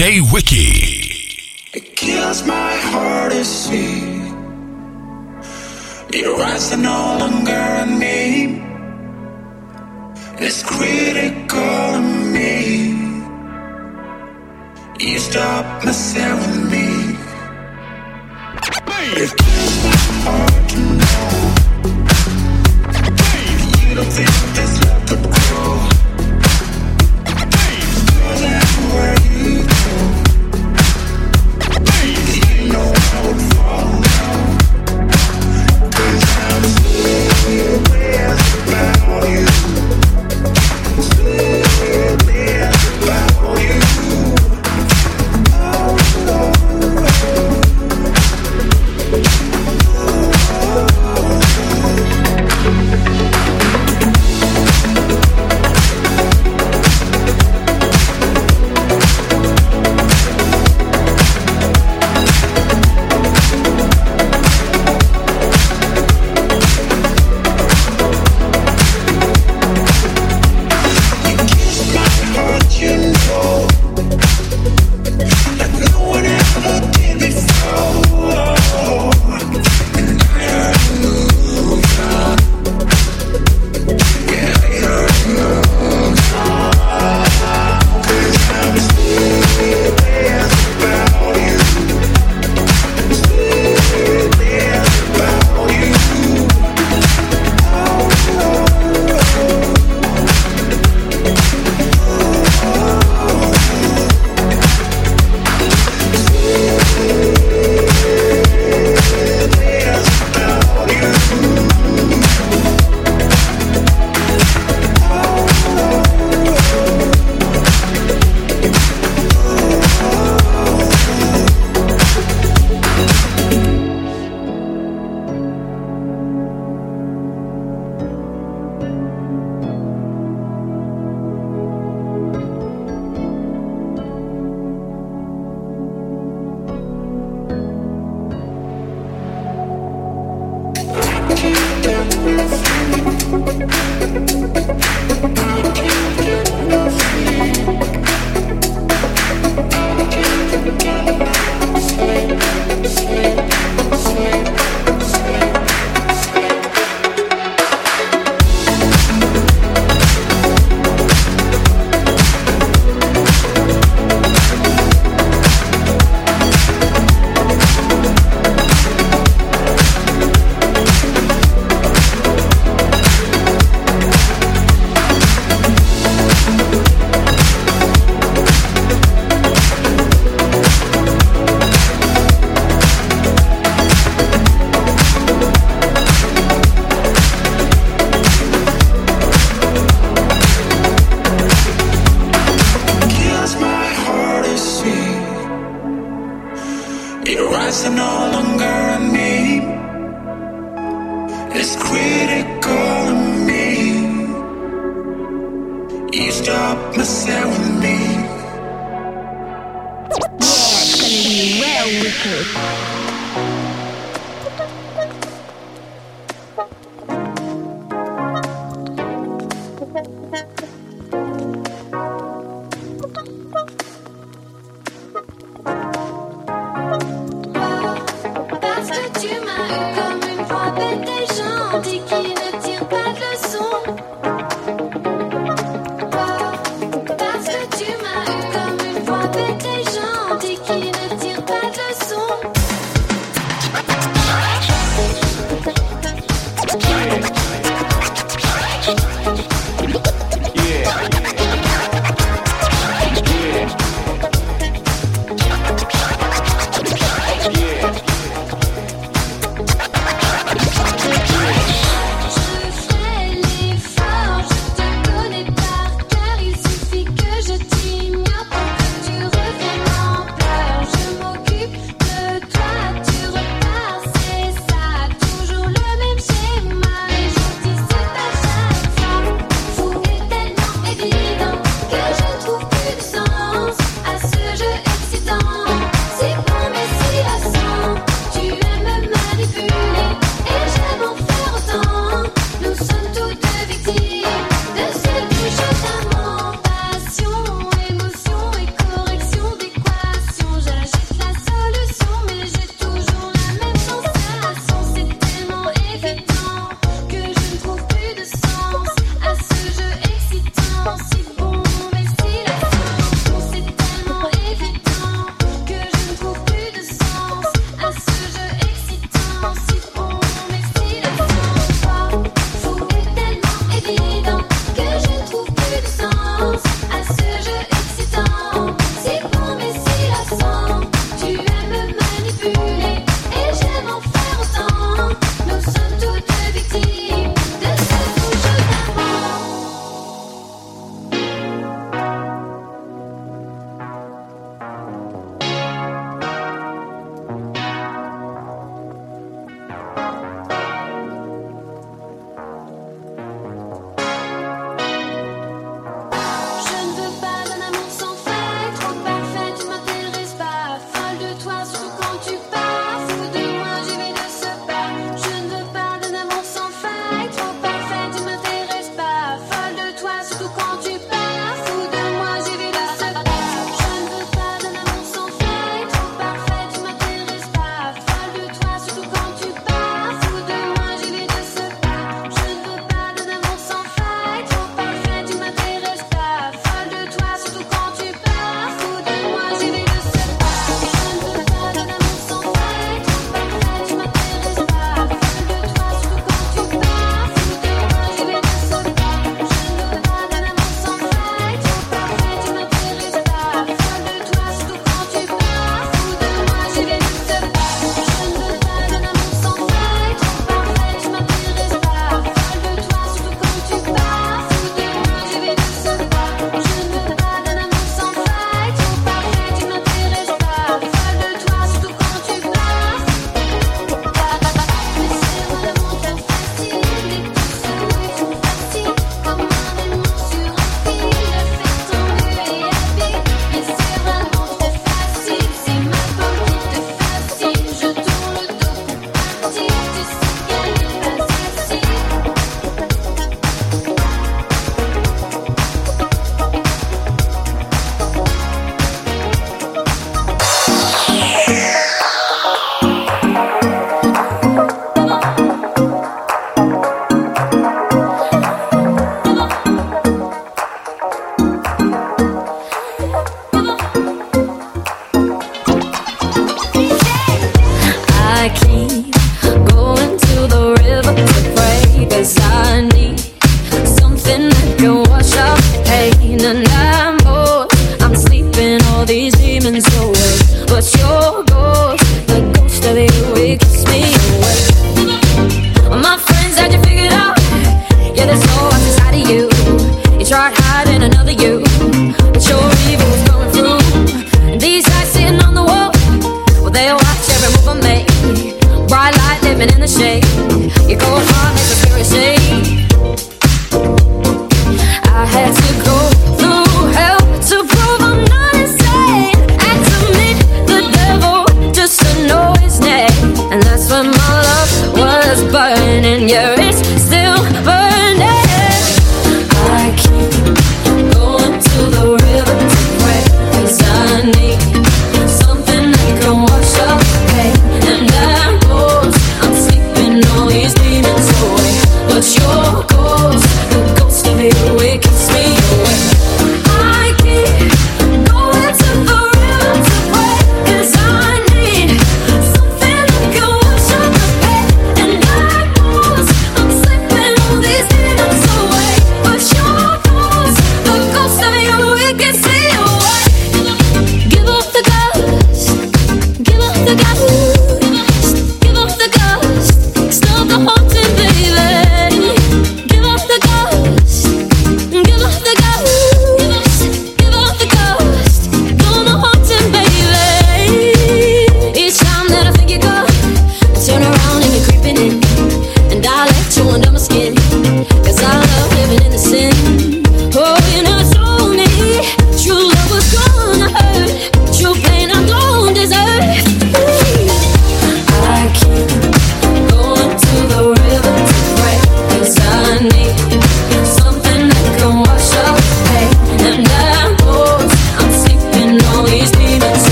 Wiki. It kills my heart to see your eyes are no longer on me. It's critical to me. You stop messing with me. It kills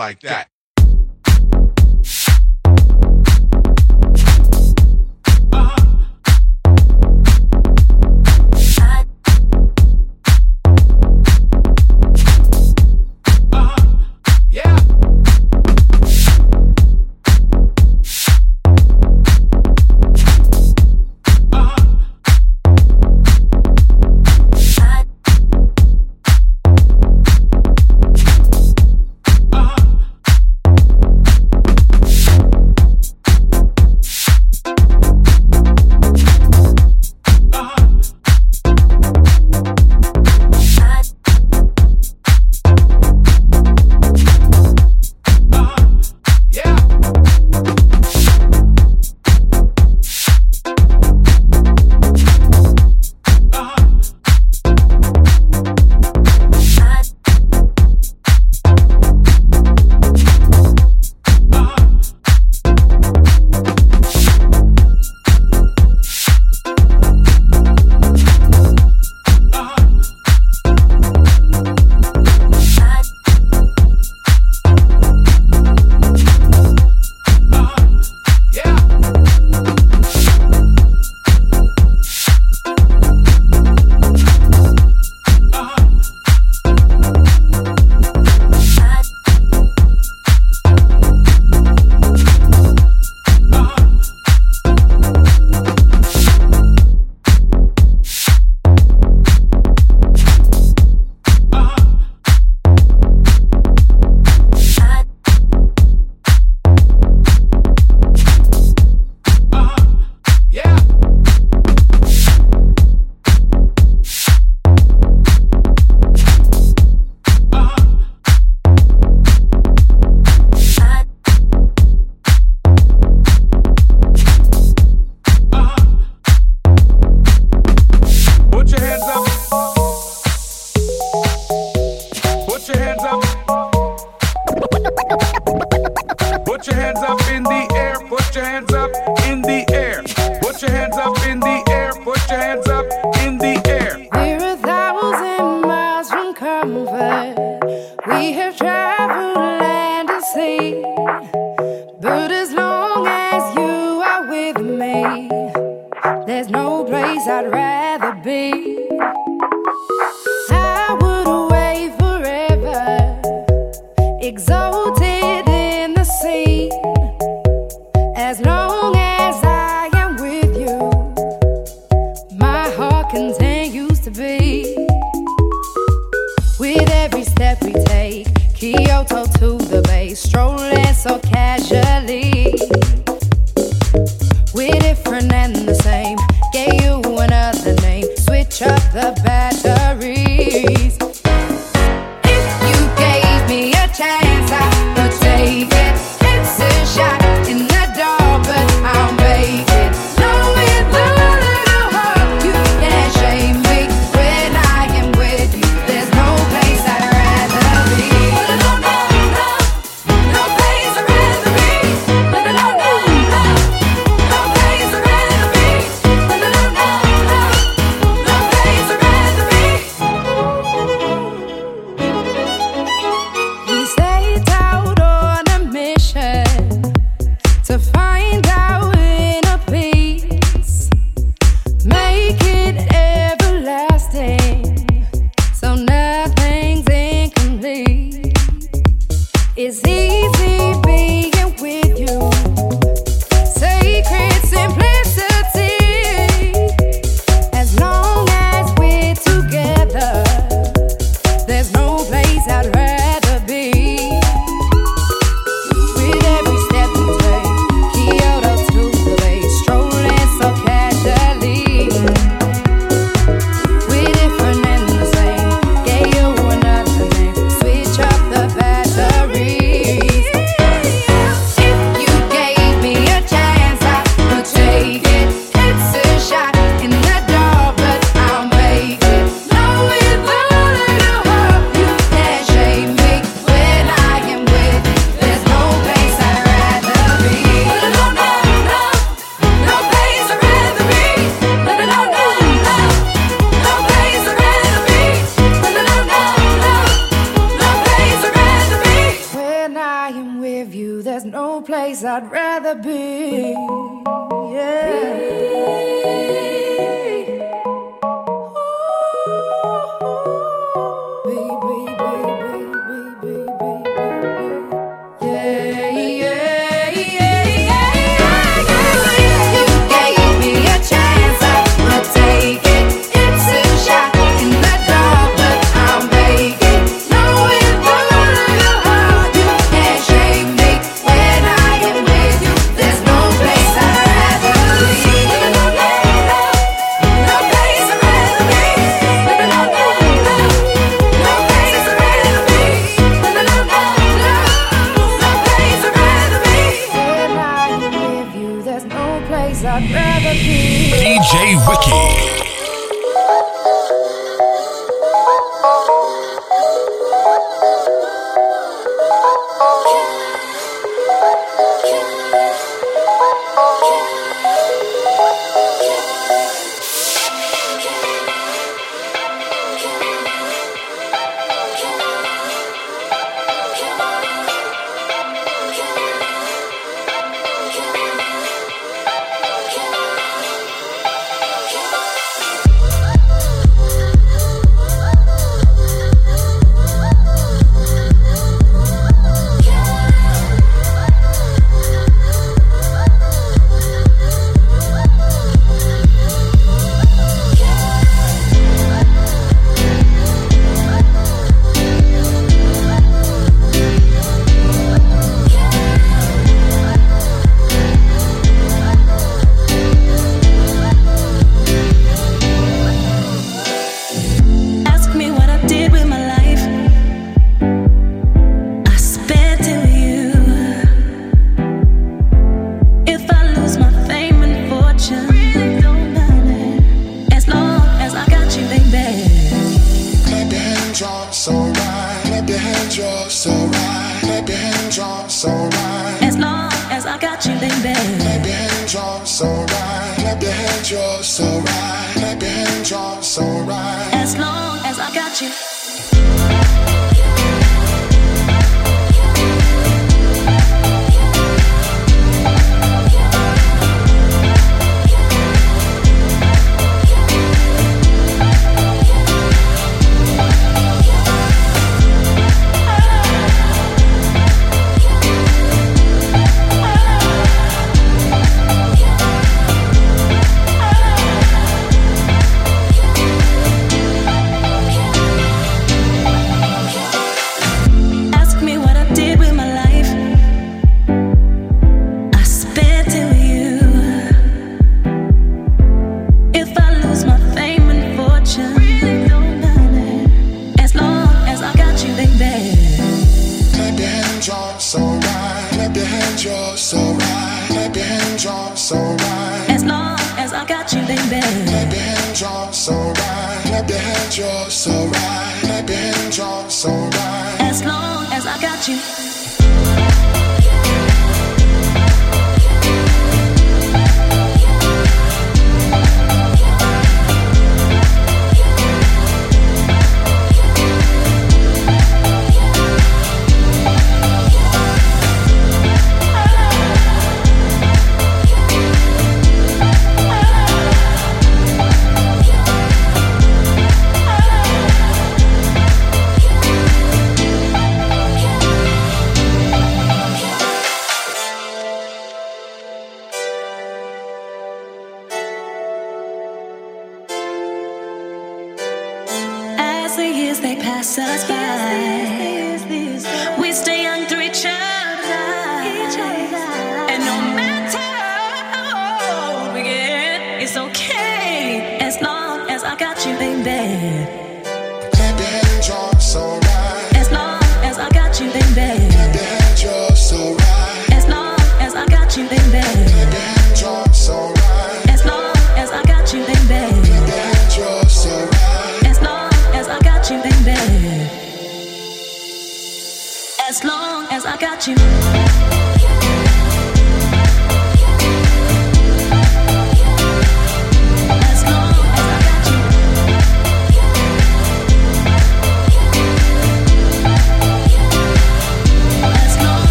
like that.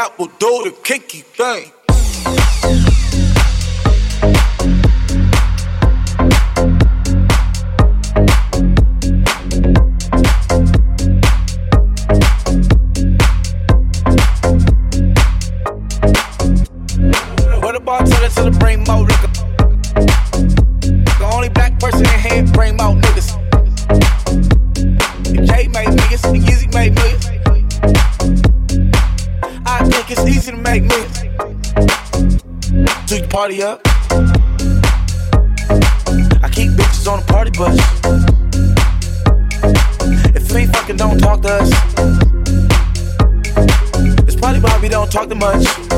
That will do the kinky thing. Talk too much.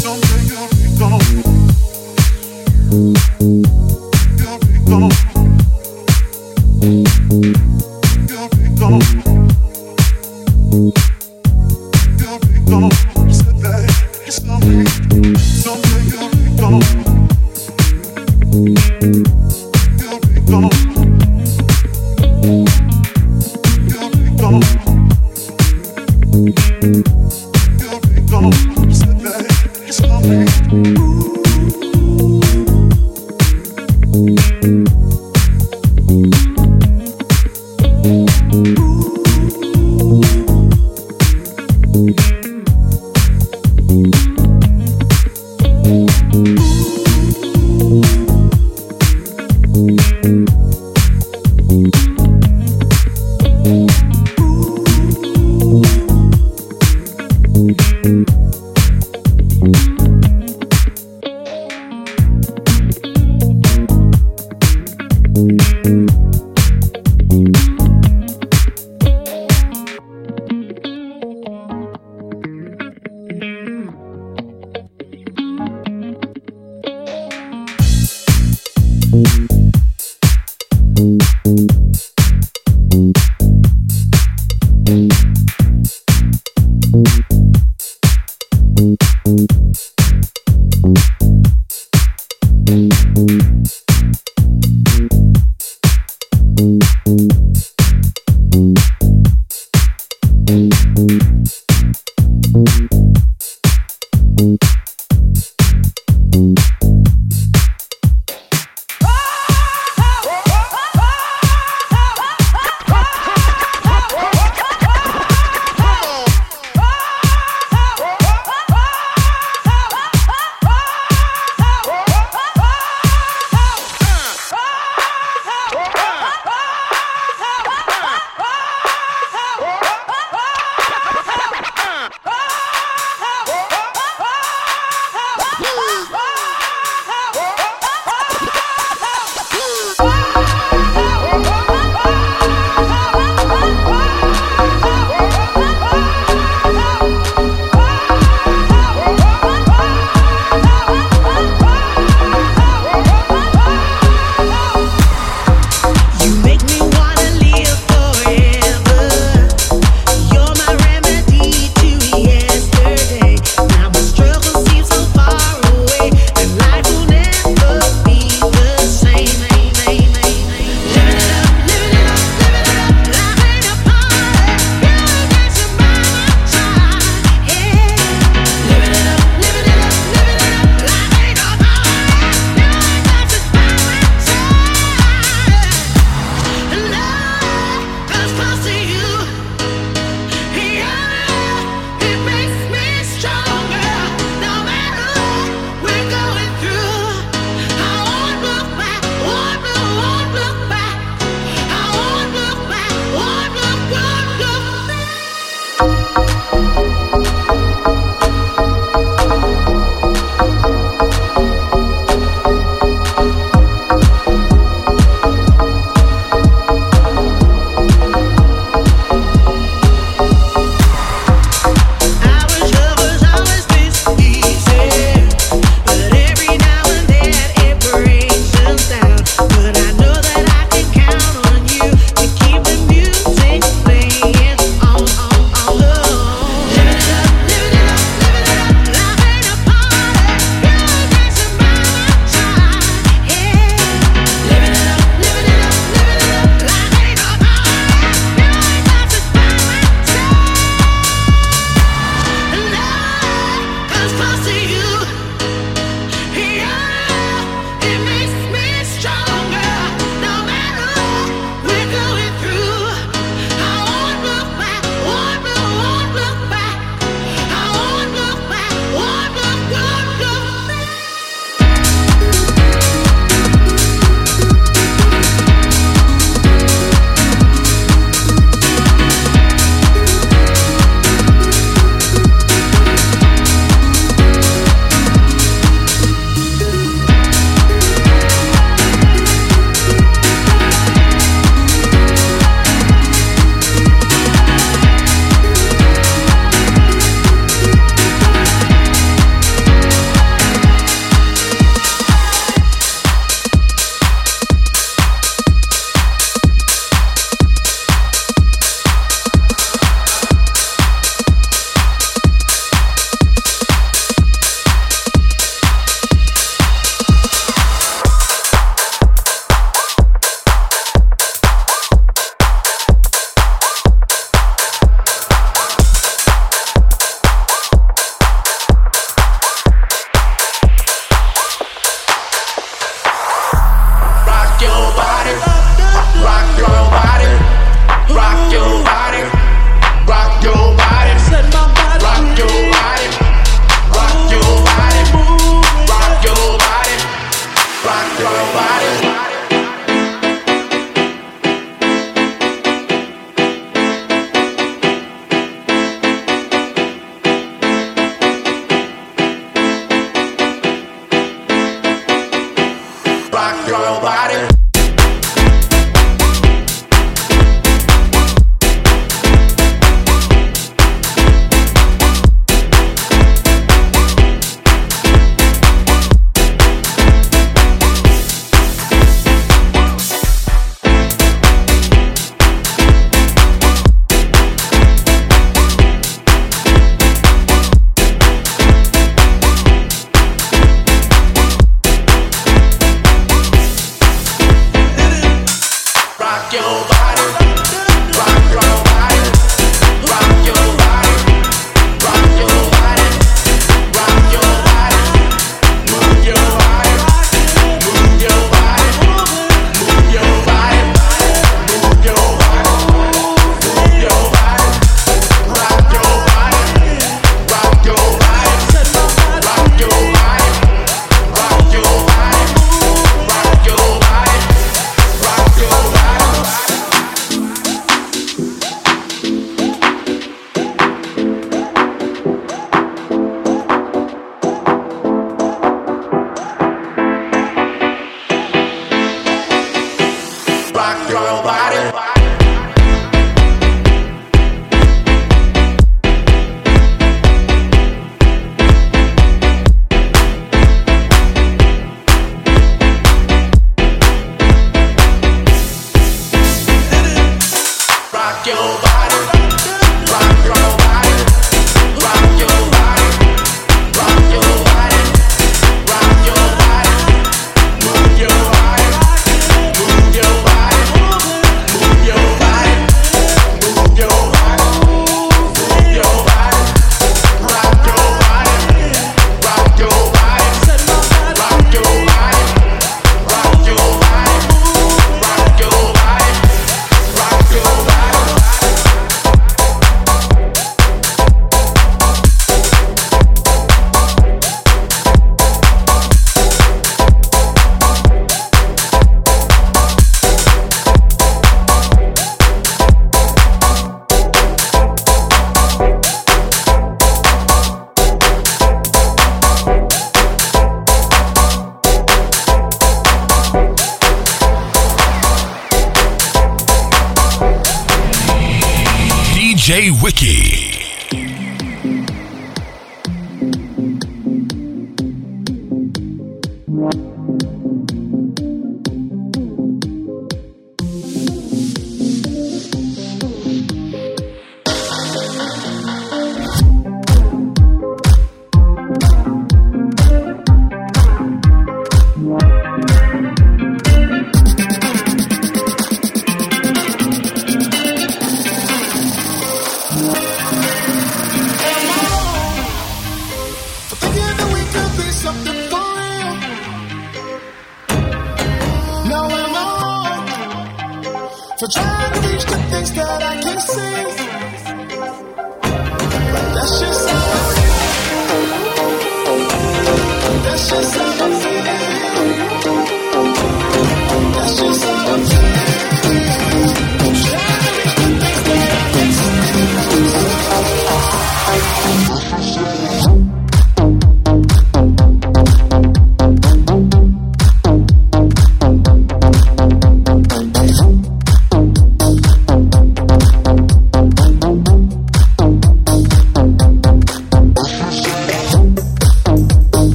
Someday you'll be gone.